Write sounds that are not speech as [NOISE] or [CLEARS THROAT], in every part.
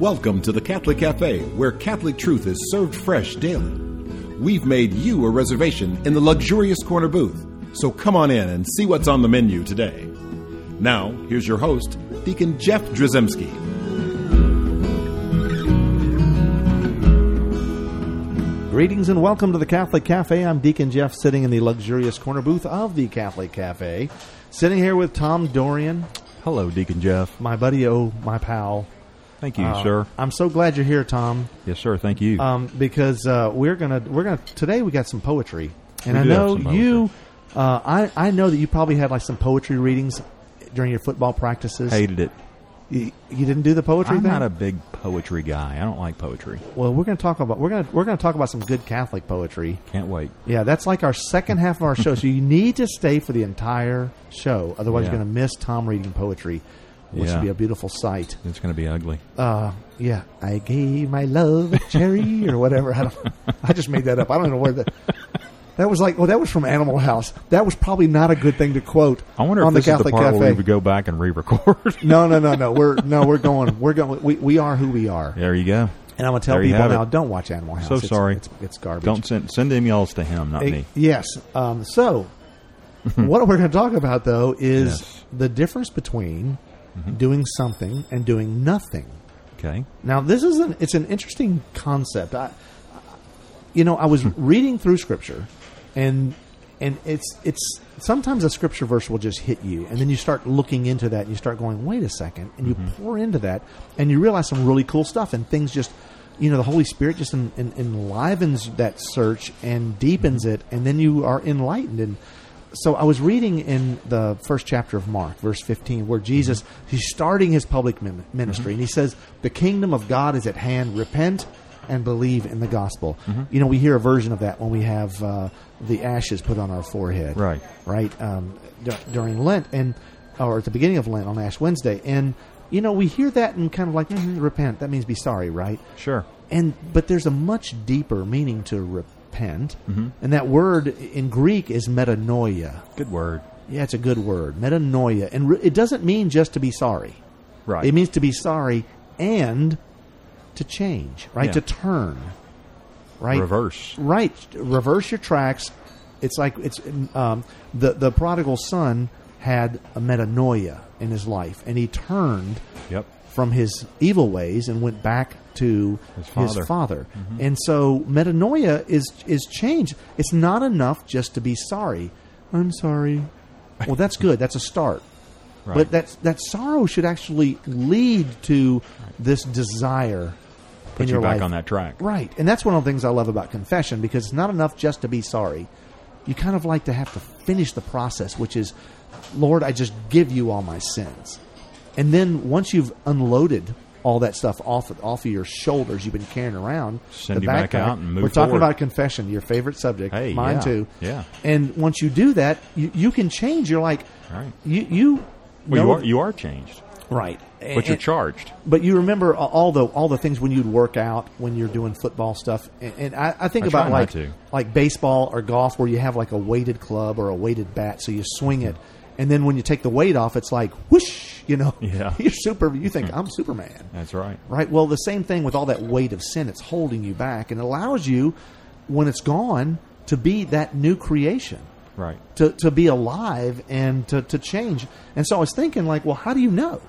Welcome to the Catholic Cafe, where Catholic truth is served fresh daily. We've made you a reservation in the luxurious corner booth, so come on in and see what's on the menu today. Now, here's your host, Deacon Jeff Drzycimski. Greetings and welcome to the Catholic Cafe. I'm Deacon Jeff, sitting in the luxurious corner booth of the Catholic Cafe. Sitting here with Tom Dorian, Hello, Deacon Jeff. my buddy, oh, my pal. Thank you, Uh, sir. I'm so glad you're here, Tom, Yes, sir. Thank you. um, because uh, we're gonna we're gonna today we got some poetry, and We I know you. Uh, I I know that you probably had like some poetry readings during your football practices. Hated it. you, you didn't do the poetry I'm thing. not a big poetry guy. I don't like poetry. well, we're gonna talk about we're gonna we're gonna talk about some good Catholic poetry. Can't wait. Yeah, that's like our second half of our show. so you need to stay for the entire show. Otherwise, Yeah. you're going to miss Tom reading poetry, which Yeah. would be a beautiful sight. It's going to be ugly. Uh, yeah, I gave my love a cherry or whatever. I don't. [LAUGHS] I just made that up. I don't know where that. That was like, well, that was from Animal House. That was probably not a good thing to quote. I wonder on if the this is the part Cafe. where we would go back and re-record. No, no, no, no. [LAUGHS] We're no, we're going. We're going. We, we are who we are. there you go. And I'm gonna tell There people have it. now: don't watch Animal House. So It's- sorry. It's, it's garbage. Don't send send emails to him, not me. Yes. Um, so, [LAUGHS] what we're going to talk about, though, is Yes. The difference between doing something and doing nothing. Okay. Now, this is an it's an interesting concept. I, you know, I was Hmm. reading through Scripture, and and it's it's sometimes a Scripture verse will just hit you, and then you start looking into that, and you start going, wait a second, and you Mm-hmm. pour into that, and you realize some really cool stuff, and things just. You know, the Holy Spirit just en- en- enlivens that search and deepens Mm-hmm. it, and then you are enlightened. And so I was reading in the first chapter of Mark, verse 15, where Jesus, he's starting his public min- ministry, and he says, The kingdom of God is at hand. Repent and believe in the gospel. You know, we hear a version of that when we have uh, the ashes put on our forehead. Right. Right. Um, dur- during Lent, and or at the beginning of Lent on Ash Wednesday. And, you know, we hear that and kind of like, "Mhm, repent. That means be sorry, right? Sure. and but there's a much deeper meaning to repent Mm-hmm. and that word in greek is metanoia Good word. yeah it's a good word metanoia and re- it doesn't mean just to be sorry Right. it means to be sorry and to change right Yeah. to turn right reverse. right reverse your tracks it's like it's um, the the prodigal son had a metanoia in his life and he turned Yep. From his evil ways and went back to His his father. father. Mm-hmm. And so metanoia is is change. It's not enough just to be sorry. I'm sorry. Well, that's good. That's a start. [LAUGHS] Right. But that that sorrow should actually lead to this desire Put you your back life. on that track. Right. And that's one of the things I love about confession because it's not enough just to be sorry. You kind of like to have to finish the process, which is, Lord, I just give you all my sins. And then once you've unloaded all that stuff off off of your shoulders you've been carrying around, Send the you back out and move We're talking forward. about confession, your favorite subject, Hey, mine yeah, too. yeah. And once you do that, you, you can change. You're like, Right. you you Well, you are you are changed, right, but you're charged. but you remember all- the all the things when you'd work out when you're doing football stuff, and, and I, I think I about like like baseball or golf where you have like a weighted club or a weighted bat, so you swing it, and then when you take the weight off, it's like whoosh, you know, [LAUGHS] Yeah. [LAUGHS] you're super. You think hmm. I'm Superman, That's right. right? Well, the same thing with all that weight of sin; it's holding you back and allows you, when it's gone, to be that new creation Right. to, to be alive and to, to change. And so I was thinking, like, well, how do you know?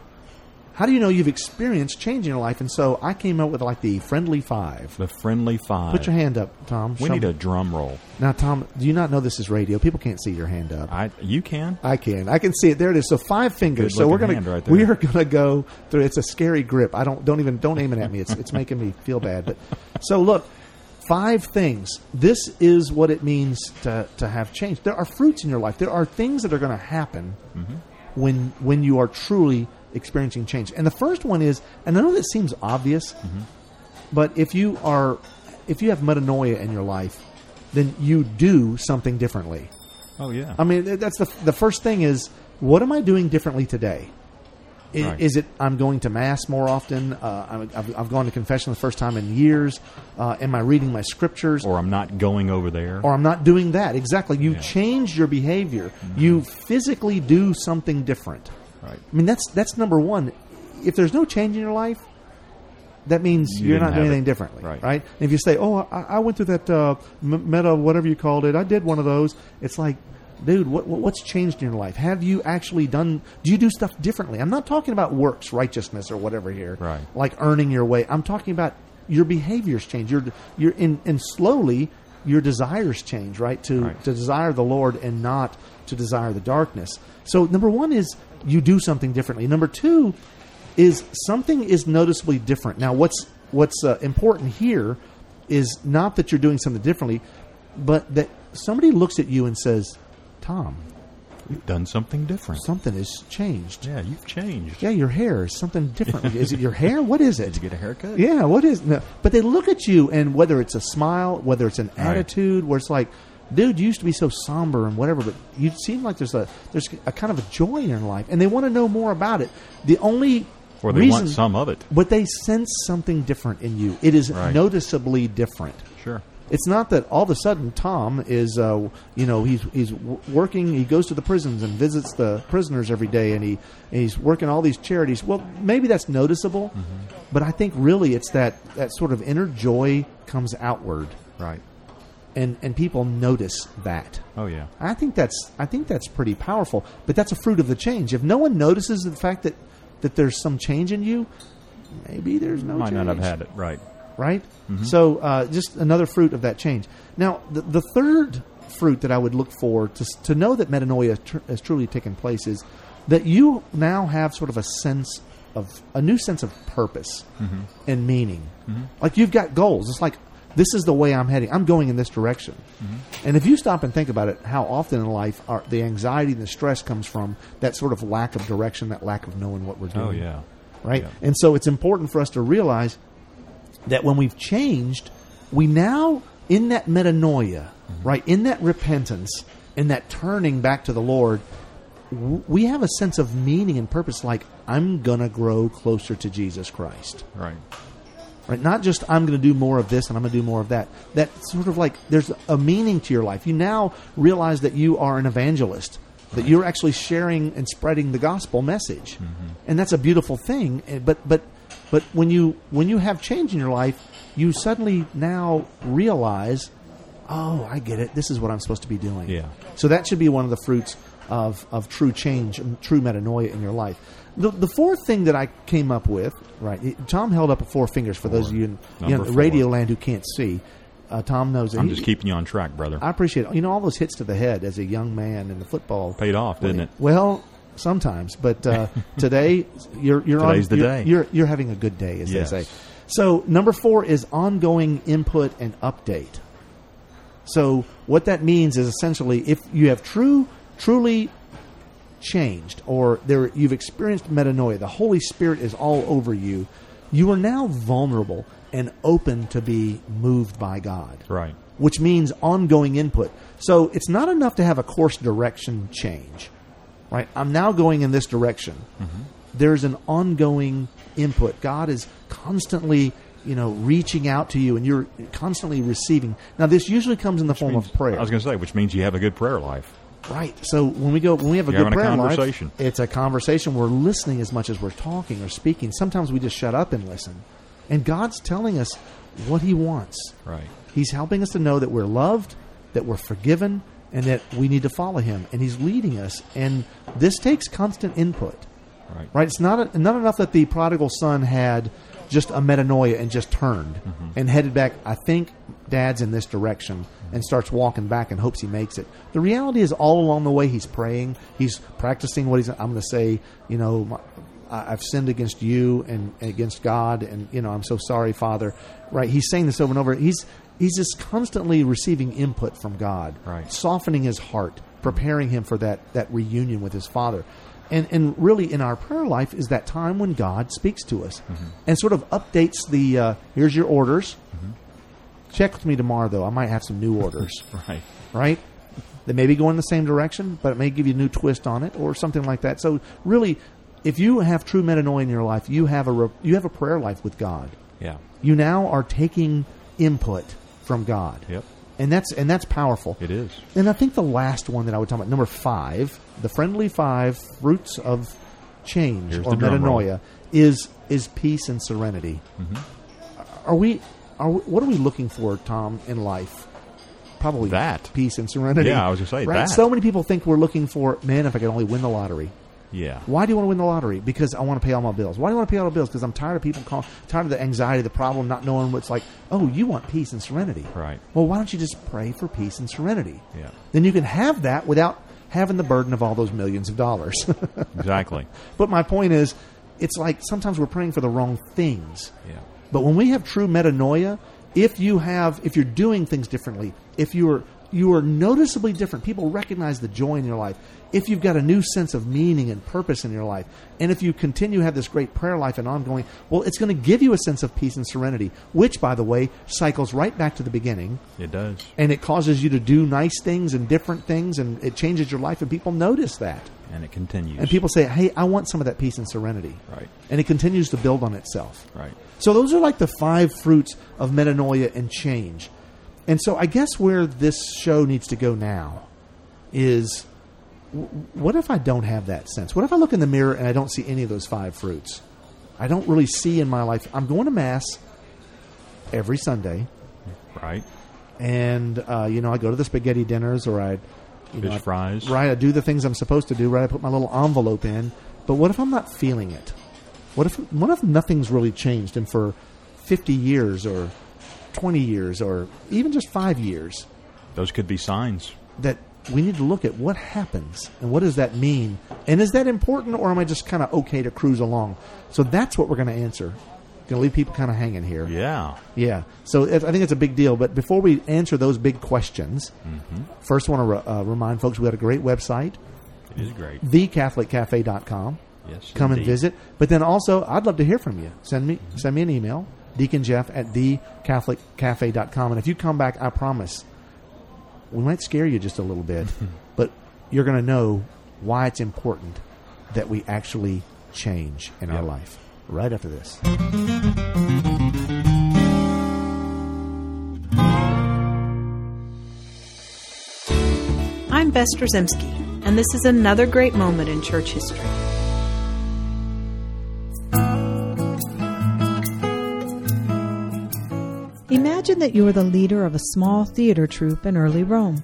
How do you know you've experienced change in your life? And so I came up with like the friendly five. The friendly five. Put your hand up, Tom. We Show need me. a drum roll. now, Tom. Do you not know this is radio? People can't see your hand up. I you can. I can. I can see it. There it is. So five fingers. So we're gonna right we are gonna go through. It's a scary grip. I don't don't even don't aim it at me. It's it's making me feel bad. But so look, five things. This is what it means to to have change. There are fruits in your life. There are things that are going to happen Mm-hmm. when when you are truly experiencing change. And the first one is, and I know that seems obvious, Mm-hmm. but if you are if you have metanoia in your life, then you do something differently. Oh yeah. I mean, that's the the first thing is what am I doing differently today? I- Right. Is it I'm going to mass more often? Uh, I've, I've gone to confession the first time in years. Uh, am I reading my scriptures? or I'm not going over there. or I'm not doing that. Exactly. You Yeah. change your behavior. You physically do something different. Right. I mean, that's that's number one. If there's no change in your life, that means You are didn't doing have it. anything differently, Right. right? And if you say, "Oh, I, I went through that uh, meta, whatever you called it, I did one of those," it's like, dude, what, what- what's changed in your life? Have you actually done? Do you do stuff differently? I'm not talking about works, righteousness, or whatever here, Right. Like earning your way. I'm talking about your behaviors change. You're you're in and slowly your desires change, right? To Right. to desire the Lord and not to desire the darkness. So number one is you do something differently. Number two is something is noticeably different. Now, what's what's uh, important here is not that you're doing something differently, but that somebody looks at you and says, "Tom, You've done something different. something has changed. Yeah, you've changed. Yeah, your hair is something different. [LAUGHS] is it your hair? What is it? Did you get a haircut? Yeah, what is? No, but they look at you, and whether it's a smile, whether it's an Right. attitude, where it's like, dude, you used to be so somber and whatever, but you seem like there's a there's a kind of a joy in your life, and they want to know more about it. The only Or they reason, want some of it. but they sense something different in you. It is Right. noticeably different. Sure. It's not that all of a sudden Tom is, uh, you know, he's he's working. He goes to the prisons and visits the prisoners every day, and he and he's working all these charities. Well, maybe that's noticeable, Mm-hmm. but I think really it's that that sort of inner joy comes outward, Right. And and people notice that. Oh yeah. I think that's I think that's pretty powerful. But that's a fruit of the change. If no one notices the fact that that there's some change in you, maybe there's no Might change not have had it. Right. right? Mm-hmm. So uh, just another fruit of that change. Now, the, the third fruit that I would look for to, to know that metanoia tr- has truly taken place is that you now have sort of a sense of a new sense of purpose mm-hmm. and meaning. Mm-hmm. Like you've got goals. It's like this is the way I'm heading. I'm going in this direction. Mm-hmm. And if you stop and think about it, how often in life are, the anxiety and the stress comes from that sort of lack of direction, that lack of knowing what we're oh, doing Oh yeah. right? Yeah. And so it's important for us to realize that when we've changed, we now in that metanoia, mm-hmm. right, in that repentance, in that turning back to the Lord, we have a sense of meaning and purpose. Like I'm gonna grow closer to Jesus Christ, Right. Right? Not just I'm gonna do more of this and I'm gonna do more of that. That sort of like there's a meaning to your life. You now realize that you are an evangelist. That you're actually sharing and spreading the gospel message, and that's a beautiful thing. eh, But but but when you when you have change in your life, you suddenly now realize, oh, I get it. This is what I'm supposed to be doing. Yeah. So that should be one of the fruits of, of true change, and true metanoia in your life. The, the fourth thing that I came up with, right? Tom held up four fingers for those of you in you know, Radio Land who can't see. Uh, Tom knows it. I'm He- just keeping you on track, brother. I appreciate it. You know, all those hits to the head as a young man in the football Paid off, didn't it? Well, sometimes, but uh, [LAUGHS] today you're you're on, the you're, day. You're you're having a good day, as Yes. they say. So number four is ongoing input and update. So what that means is essentially if you have true, truly changed, or there you've experienced metanoia, the Holy Spirit is all over you. You are now vulnerable and open to be moved by God Right. which means ongoing input. So it's not enough to have a course direction change, right? I'm now going in this direction. Mm-hmm. There's an ongoing input. God is constantly, you know, reaching out to you, and you're constantly receiving. Now, this usually comes in the form of prayer, I was going to say, which means you have a good prayer life. Right? So when we go, when we have a You're good having a prayer life, conversation. it's a conversation. We're listening as much as we're talking or speaking. Sometimes we just shut up and listen, and God's telling us what He wants. Right. He's helping us to know that we're loved, that we're forgiven, and that we need to follow Him. And He's leading us. And this takes constant input, Right. right? It's not not enough that the prodigal son had just a metanoia and just turned mm-hmm. and headed back. I think Dad's in this direction and starts walking back and hopes he makes it. The reality is, all along the way, he's praying. He's practicing what he's. I'm going to say, you know. My, I've sinned against you and and against God, and you know I'm so sorry, Father. Right? He's saying this over and over. He's he's just constantly receiving input from God, Right. softening his heart, preparing him for that that reunion with his Father. And and really, in our prayer life, is that time when God speaks to us and sort of updates the. Uh, here's your orders. Check with me tomorrow, though. I might have some new orders [LAUGHS] Right. right? They may be going the same direction, but it may give you a new twist on it or something like that. So really, if you have true metanoia in your life, you have a re- you have a prayer life with God. Yeah. You now are taking input from God. Yep. And that's and that's powerful. It is. And I think the last one that I would talk about, number five, the friendly five fruits of change Here's or metanoia, is is peace and serenity. Mm-hmm. are we? Are we, what are we looking for, Tom, in life? Probably That. peace and serenity. Yeah, I was gonna say right. that. So many people think we're looking for, man, if I could only win the lottery. Yeah. Why do you want to win the lottery? Because I want to pay all my bills. Why do you want to pay all the bills? Because I'm tired of people calling, tired of the anxiety, the problem, not knowing what's like. Oh, you want peace and serenity, Right. Well, why don't you just pray for peace and serenity? Yeah. Then you can have that without having the burden of all those millions of dollars. [LAUGHS] Exactly. but my point is, it's like sometimes we're praying for the wrong things. Yeah. But when we have true metanoia, if you have, if you're doing things differently, if you are you are noticeably different, people recognize the joy in your life. If you've got a new sense of meaning and purpose in your life, and if you continue to have this great prayer life and ongoing, well, it's going to give you a sense of peace and serenity, which, by the way, cycles right back to the beginning, It does. and it causes you to do nice things and different things, and it changes your life, and people notice that. And it continues. And people say, "Hey, I want some of that peace and serenity." Right. And it continues to build on itself. Right. So those are like the five fruits of metanoia and change. And so I guess where this show needs to go now is what if I don't have that sense? What if I look in the mirror and I don't see any of those five fruits? I don't really see in my life. I'm going to mass every Sunday, Right. and uh, you know I go to the spaghetti dinners or I, you know, Fish I- fries. Right, I do the things I'm supposed to do. Right, I put my little envelope in. But what if I'm not feeling it? What if what if nothing's really changed, and for 50 years or 20 years or even just five years, Those could be signs. that we need to look at what happens and what does that mean, and is that important, or am I just kind of okay to cruise along? So that's what we're going to answer. Going to leave people kind of hanging here. Yeah. Yeah. So it, I think it's a big deal. But before we answer those big questions, first I want to uh, remind folks we got a great website, It is great. thecatholiccafe.com. Yes. Come and visit. But then also, I'd love to hear from you. Send me send me an email, Deacon Jeff at thecatholiccafe.com. And if you come back, I promise, we might scare you just a little bit, [LAUGHS] but you're going to know why it's important that we actually change in our life. Right after this. I'm Bess Drzycimski, and this is another great moment in church history. That you are the leader of a small theater troupe in early Rome.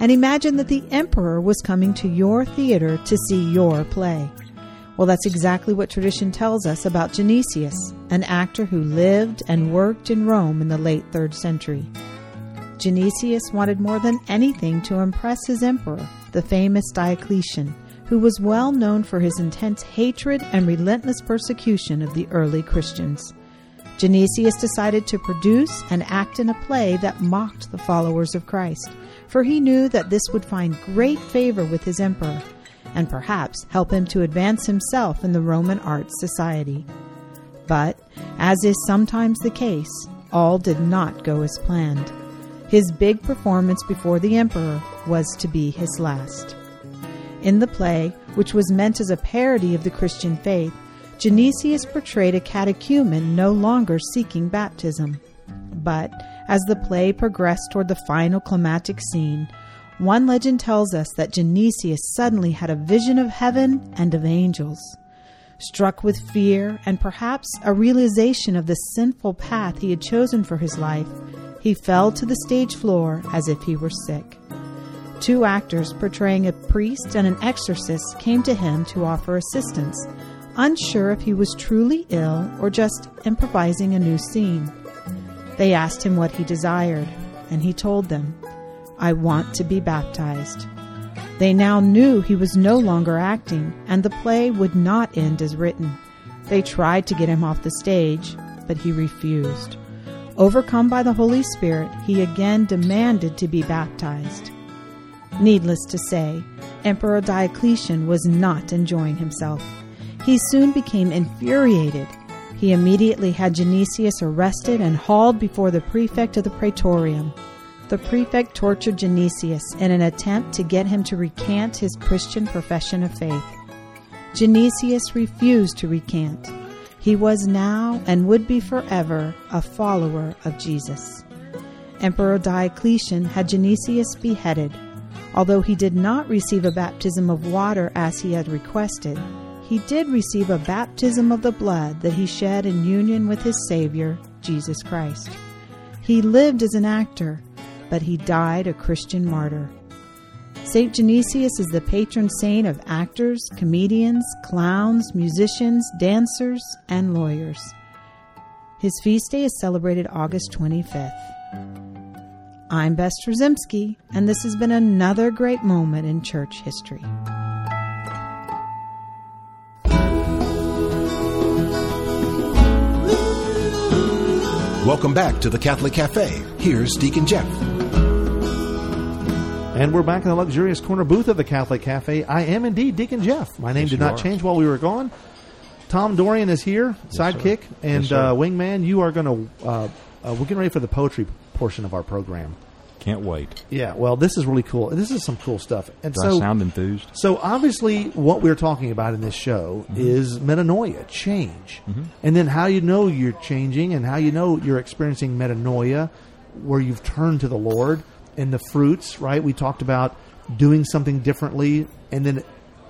And imagine that the emperor was coming to your theater to see your play. Well, that's exactly what tradition tells us about Genesius, an actor who lived and worked in Rome in the late 3rd century. Genesius wanted more than anything to impress his emperor, the famous Diocletian, who was well known for his intense hatred and relentless persecution of the early Christians. Genesius decided to produce and act in a play that mocked the followers of Christ, for he knew that this would find great favor with his emperor, and perhaps help him to advance himself in the Roman arts society. But, as is sometimes the case, all did not go as planned. His big performance before the emperor was to be his last. In the play, which was meant as a parody of the Christian faith, Genesius portrayed a catechumen no longer seeking baptism. But as the play progressed toward the final climactic scene, one legend tells us that Genesius suddenly had a vision of heaven and of angels. Struck with fear and perhaps a realization of the sinful path he had chosen for his life, he fell to the stage floor as if he were sick. Two actors portraying a priest and an exorcist came to him to offer assistance, unsure if he was truly ill or just improvising a new scene. They asked him what he desired, and he told them, I want to be baptized. They now knew he was no longer acting, and the play would not end as written. They tried to get him off the stage, but he refused. Overcome by the Holy Spirit, he again demanded to be baptized. Needless to say, Emperor Diocletian was not enjoying himself. He soon became infuriated. He immediately had Genesius arrested and hauled before the prefect of the praetorium. The prefect tortured Genesius in an attempt to get him to recant his Christian profession of faith. Genesius refused to recant. He was now and would be forever a follower of Jesus. Emperor Diocletian had Genesius beheaded. Although he did not receive a baptism of water as he had requested, he did receive a baptism of the blood that he shed in union with his Savior, Jesus Christ. He lived as an actor, but he died a Christian martyr. St. Genesius is the patron saint of actors, comedians, clowns, musicians, dancers, and lawyers. His feast day is celebrated August 25th. I'm Bess Drzycimski, and this has been another great moment in church history. Welcome back to the Catholic Cafe. Here's Deacon Jeff. And we're back in the luxurious corner booth of the Catholic Cafe. I am indeed Deacon Jeff. My name Yes, did not are. change while we were gone. Tom Dorian is here, sidekick, and Yes, uh, wingman. You are going to. Uh, uh, we're getting ready for the poetry portion of our program. Can't wait. Yeah, well, this is really cool. This is some cool stuff. And Do so, I sound enthused? so obviously, what we're talking about in this show Mm-hmm. is metanoia, change, and then how you know you're changing, and how you know you're experiencing metanoia, where you've turned to the Lord, and the fruits. Right? We talked about doing something differently, and then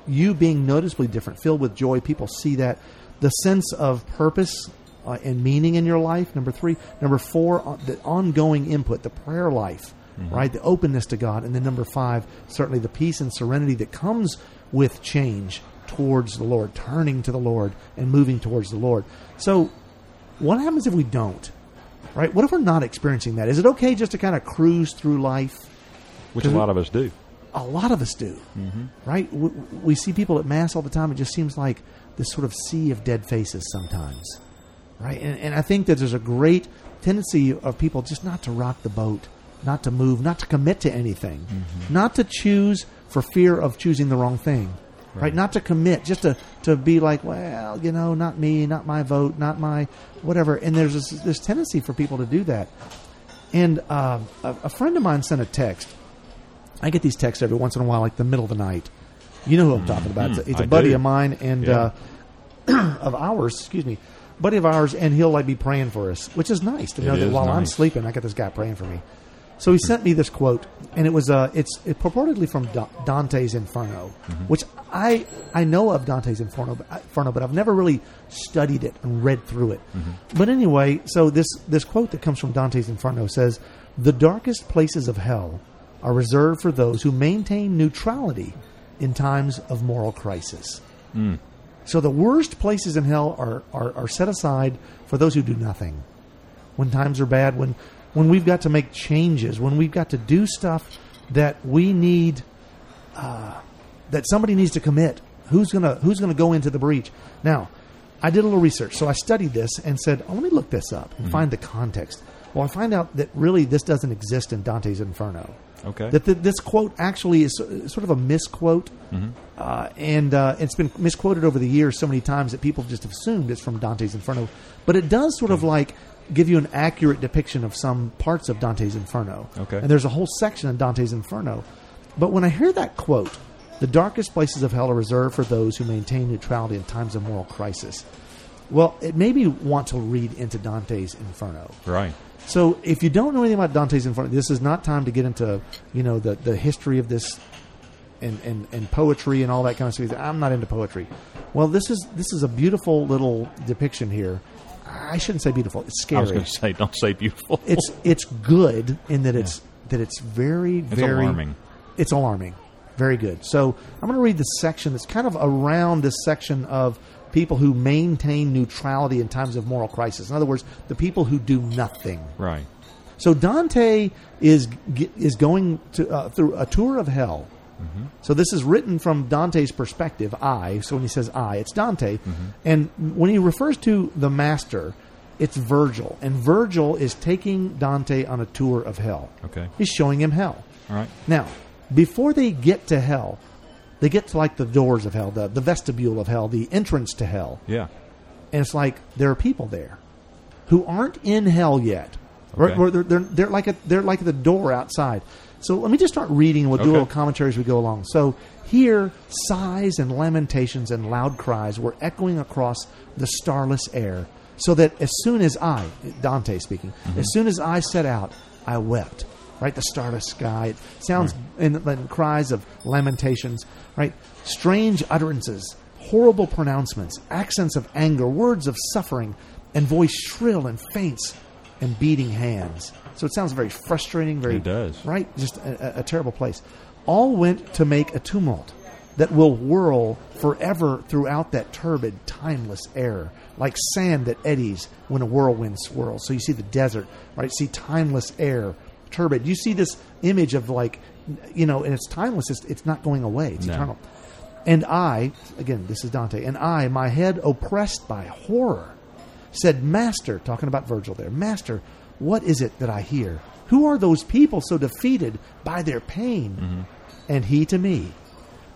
you being noticeably different, filled with joy. People see that the sense of purpose uh, and meaning in your life. Number three, number four, uh, the ongoing input, the prayer life, Mm-hmm. right? The openness to God, and then number five, certainly the peace and serenity that comes with change towards the Lord, turning to the Lord and moving towards the Lord. So, what happens if we don't? Right? What if we're not experiencing that? Is it okay just to kind of cruise through life? Which a lot of us do. a lot of us do, mm-hmm. right? We, we see people at mass all the time. It just seems like this sort of sea of dead faces sometimes, right? And, and I think that there's a great tendency of people just not to rock the boat, not to move, not to commit to anything, not to choose for fear of choosing the wrong thing, right? Not to commit, just to, to be like, well, you know, not me, not my vote, not my whatever. And there's this, this tendency for people to do that. And uh, a, a friend of mine sent a text. I get these texts every once in a while, like the middle of the night. You know who I'm talking about. It's a, it's a buddy do. of mine and Yeah. uh, [CLEARS THROAT] of ours, excuse me, buddy of ours, and he'll like be praying for us, which is nice to know It that while I'm sleeping, I got this guy praying for me. So he sent me this quote, and it was uh, it's it purportedly from Da- Dante's Inferno, Mm-hmm. which I I know of Dante's Inferno, but- Inferno, but I've never really studied it and read through it. Mm-hmm. But anyway, so this this quote that comes from Dante's Inferno says, "The darkest places of hell are reserved for those who maintain neutrality in times of moral crisis." So the worst places in hell are, are, are set aside for those who do nothing. When times are bad, when when we've got to make changes, when we've got to do stuff that we need, uh, that somebody needs to commit. Who's gonna Who's gonna go into the breach? Now, I did a little research, so I studied this and said, oh, "Let me look this up and find the context." Well, I find out that really this doesn't exist in Dante's Inferno Okay. that th- this quote actually is sort of a misquote, uh, and uh, it's been misquoted over the years so many times that people just assumed it's from Dante's Inferno. But it does sort of like give you an accurate depiction of some parts of Dante's Inferno. Okay. and there's a whole section in Dante's Inferno. But when I hear that quote, the darkest places of hell are reserved for those who maintain neutrality in times of moral crisis. Well, it made me want to read into Dante's Inferno. right. So if you don't know anything about Dante's Inferno, this is not time to get into you know the, the history of this and, and, and poetry and all that kind of stuff. I'm not into poetry. Well, this is this is a beautiful little depiction here. I shouldn't say beautiful. It's I was scary. going to say, don't say beautiful. It's it's good in that it's that it's very very alarming. It's alarming. Very good. So I'm going to read the section that's kind of around this section of people who maintain neutrality in times of moral crisis. In other words, the people who do nothing. right. So Dante is is going to uh, through a tour of hell. Mm-hmm. So this is written from Dante's perspective. I. So when he says I, it's Dante, mm-hmm. and when he refers to the master, it's Virgil, and Virgil is taking Dante on a tour of hell. Okay. He's showing him hell. All right. Now, before they get to hell, they get to like the doors of hell, the, the vestibule of hell, the entrance to hell. Yeah. And it's like there are people there who aren't in hell yet. Okay. Where They're, they're, they're like a, they're like the door outside. So let me just start reading and we'll do a little commentary as we go along. So here, sighs and lamentations and loud cries were echoing across the starless air, so that as soon as I, Dante speaking, Mm-hmm. as soon as I set out, I wept. Right, the starless sky. It sounds in, in cries of lamentations. Right, strange utterances, horrible pronouncements, accents of anger, words of suffering, and voice shrill and faints and beating hands. So it sounds very frustrating, very It does. right, just a, a- terrible place. All went to make a tumult that will whirl forever throughout that turbid, timeless air, like sand that eddies when a whirlwind swirls. So you see the desert, right? See timeless air, turbid. You see this image of like, you know, and it's timeless. It's, it's not going away. It's No. eternal. And I, again, this is Dante, and I, my head oppressed by horror, said, Master, talking about Virgil there, Master, what is it that I hear? Who are those people so defeated by their pain? Mm-hmm. And he to me,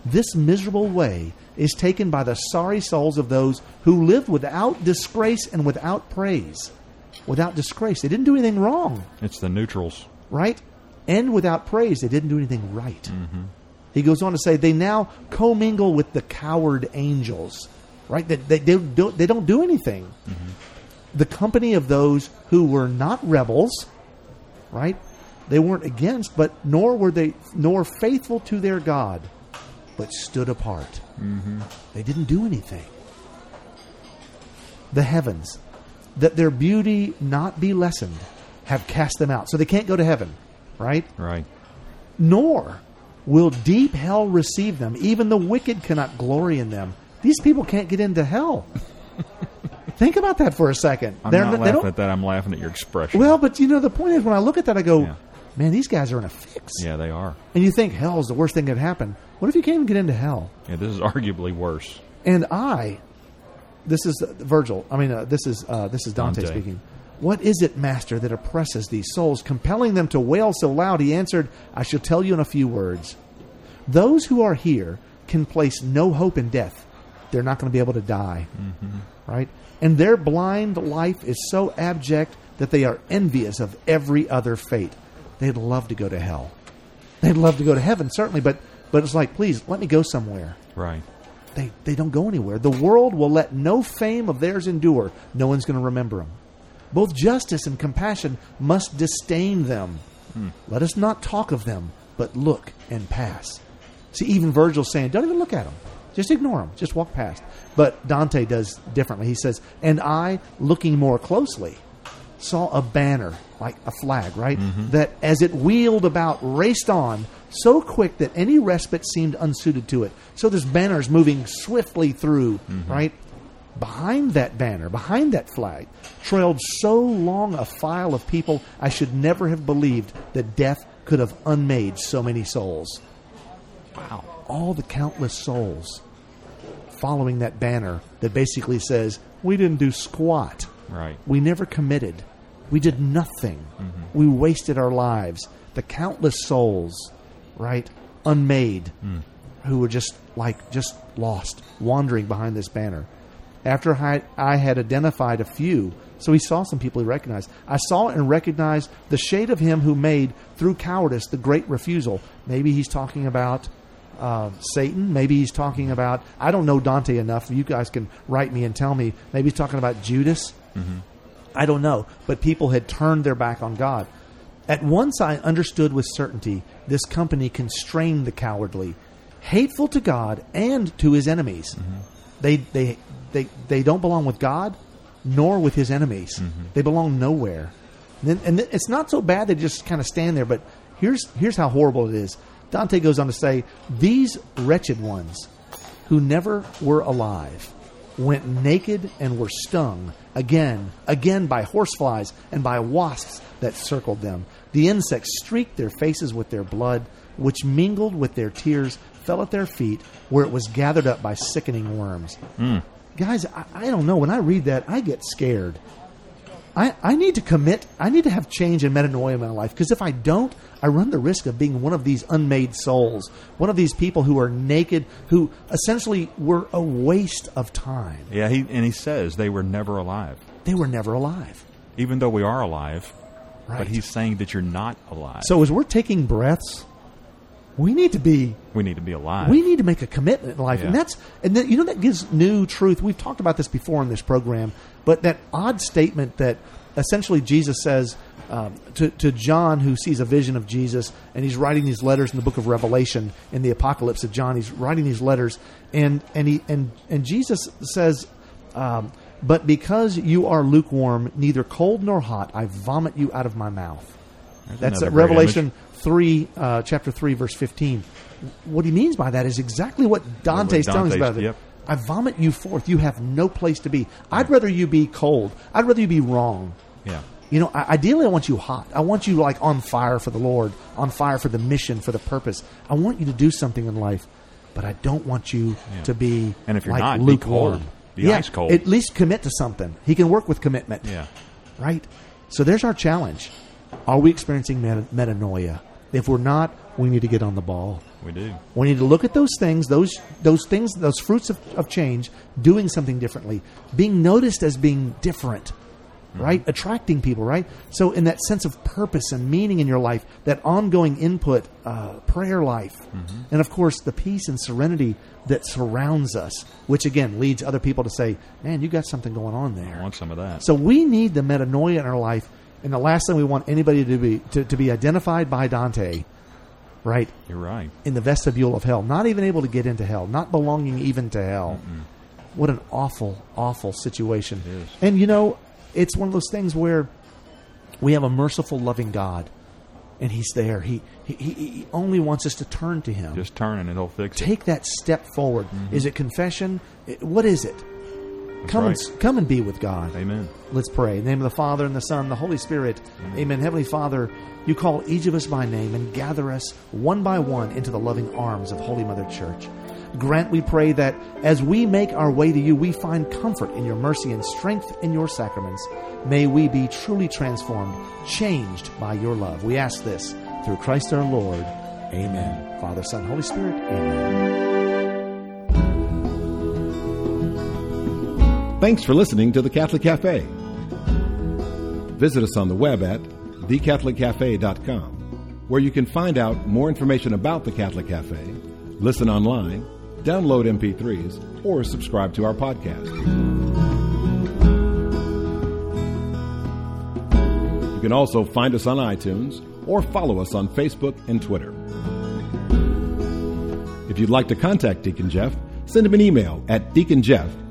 This miserable way is taken by the sorry souls of those who lived without disgrace and without praise. Without disgrace. They didn't do anything wrong It's the neutrals. right? And without praise, they didn't do anything right. Mm-hmm. He goes on to say they now commingle with the coward angels, right? That they, they, don't, they don't do anything. Mm-hmm. The company of those who were not rebels, right? They weren't against, but nor were they nor faithful to their God, but stood apart. Mm-hmm. They didn't do anything. The heavens, that their beauty not be lessened, have cast them out. So they can't go to heaven, right? Right. Nor will deep hell receive them. Even the wicked cannot glory in them. These people can't get into hell. [LAUGHS] Think about that for a second. I'm They're not they laughing don't- at that. I'm laughing at your expression. well, but you know, the point is when I look at that, I go, Yeah. man, these guys are in a fix. yeah, they are. And you think hell is the worst thing that could happen. What if you can't even get into hell? Yeah, this is arguably worse. And I, this is uh, Virgil. I mean, uh, this is uh, this is Dante, Dante. speaking. What is it, Master, that oppresses these souls, compelling them to wail so loud? He answered, "I shall tell you in a few words. Those who are here can place no hope in death. They're not going to be able to die, mm-hmm. right? And their blind life is so abject that they are envious of every other fate. They'd love to go to hell. They'd love to go to heaven, certainly, but but it's like, please let me go somewhere." Right. they, they don't go anywhere. The world will let no fame of theirs endure. No one's going to remember them. Both justice and compassion must disdain them. Hmm. Let us not talk of them, but look and pass. See, even Virgil's saying, don't even look at them. Just ignore them. Just walk past. But Dante does differently. He says, and I, looking more closely, saw a banner, like a flag, right? Mm-hmm. That as it wheeled about, raced on, so quick that any respite seemed unsuited to it. So this banner is moving swiftly through, mm-hmm. right? Behind that banner, behind that flag, trailed so long a file of people I should never have believed that death could have unmade so many souls. Wow. All the countless souls following that banner that basically says, We didn't do squat. Right. We never committed. We did nothing. Mm-hmm. We wasted our lives. The countless souls, right, unmade, mm. who were just like just lost, wandering behind this banner. After I, I had identified a few, so he saw some people he recognized. I saw and recognized the shade of him who made through cowardice the great refusal. Maybe he's talking about uh, Satan. Maybe he's talking about I don't know Dante enough. You guys can write me and tell me. Maybe he's talking about Judas. Mm-hmm. I don't know, but people had turned their back on God. At once I understood with certainty this company constrained the cowardly, hateful to God and to his enemies. Mm-hmm. They, they, they, they don't belong with God nor with his enemies. Mm-hmm. They belong nowhere. And, then, and it's not so bad they just kind of stand there, but here's, here's how horrible it is. Dante goes on to say, These wretched ones who never were alive went naked and were stung again, again by horseflies and by wasps that circled them. The insects streaked their faces with their blood, which mingled with their tears, fell at their feet, where it was gathered up by sickening worms. Hmm. Guys, I, I don't know. When I read that, I get scared. I, I need to commit. I need to have change and metanoia in my life because if I don't, I run the risk of being one of these unmade souls, one of these people who are naked, who essentially were a waste of time. Yeah, he and he says they were never alive, They were never alive. even though we are alive. Right. But he's saying that you're not alive. So as we're taking breaths, we need to be we need to be alive. we need to make a commitment in life, and that's and then, you know that gives new truth. We've talked about this before in this program, but that odd statement that essentially Jesus says um, to to John, who sees a vision of Jesus, and he's writing these letters in the book of Revelation in the Apocalypse of John. He's writing these letters, and and he and and Jesus says. Um, But because you are lukewarm, neither cold nor hot, I vomit you out of my mouth. That's another at Revelation image. Three, uh, chapter three, verse fifteen. What he means by that is exactly what Dante's telling us about it. yep. I vomit you forth. You have no place to be. I'd rather you be cold. I'd rather you be wrong. Yeah. You know, I, ideally, I want you hot. I want you like on fire for the Lord, on fire for the mission, for the purpose. I want you to do something in life, but I don't want you Yeah. to be And if you're like not, be lukewarm. cold. Be yeah, ice cold. At least commit to something. He can work with commitment. Yeah. Right. So there's our challenge. Are we experiencing meta- metanoia? If we're not, we need to get on the ball. We do. We need to look at those things, those those things, those fruits of, of change, doing something differently, being noticed as being different, right? Attracting people, right? So, in that sense of purpose and meaning in your life, that ongoing input, uh, prayer life, and of course the peace and serenity that surrounds us, which again leads other people to say, "Man, you got something going on there." I want some of that. So we need the metanoia in our life, and the last thing we want anybody to be to, to be identified by Dante, right? You're right. in the vestibule of hell, not even able to get into hell, not belonging even to hell. What an awful, awful situation. And you know, it's one of those things where we have a merciful, loving God, and He's there. He He, he, only wants us to turn to Him. Just turn and it'll fix it. Take that step forward. Mm-hmm. Is it confession? What is it? Come right. and come and be with God. Amen. Let's pray. In the name of the Father and the Son, and the Holy Spirit. Amen. Heavenly Father, you call each of us by name and gather us one by one into the loving arms of Holy Mother Church. Grant, we pray, that as we make our way to you, we find comfort in your mercy and strength in your sacraments. May we be truly transformed, changed by your love. We ask this through Christ our Lord. Amen. Father, Son, Holy Spirit. Amen. Thanks for listening to the Catholic Cafe. Visit us on the web at thecatholiccafe.com, where you can find out more information about the Catholic Cafe, listen online, download MP3s, or subscribe to our podcast. You can also find us on iTunes or follow us on Facebook and Twitter. If you'd like to contact Deacon Jeff, send him an email at deaconjeff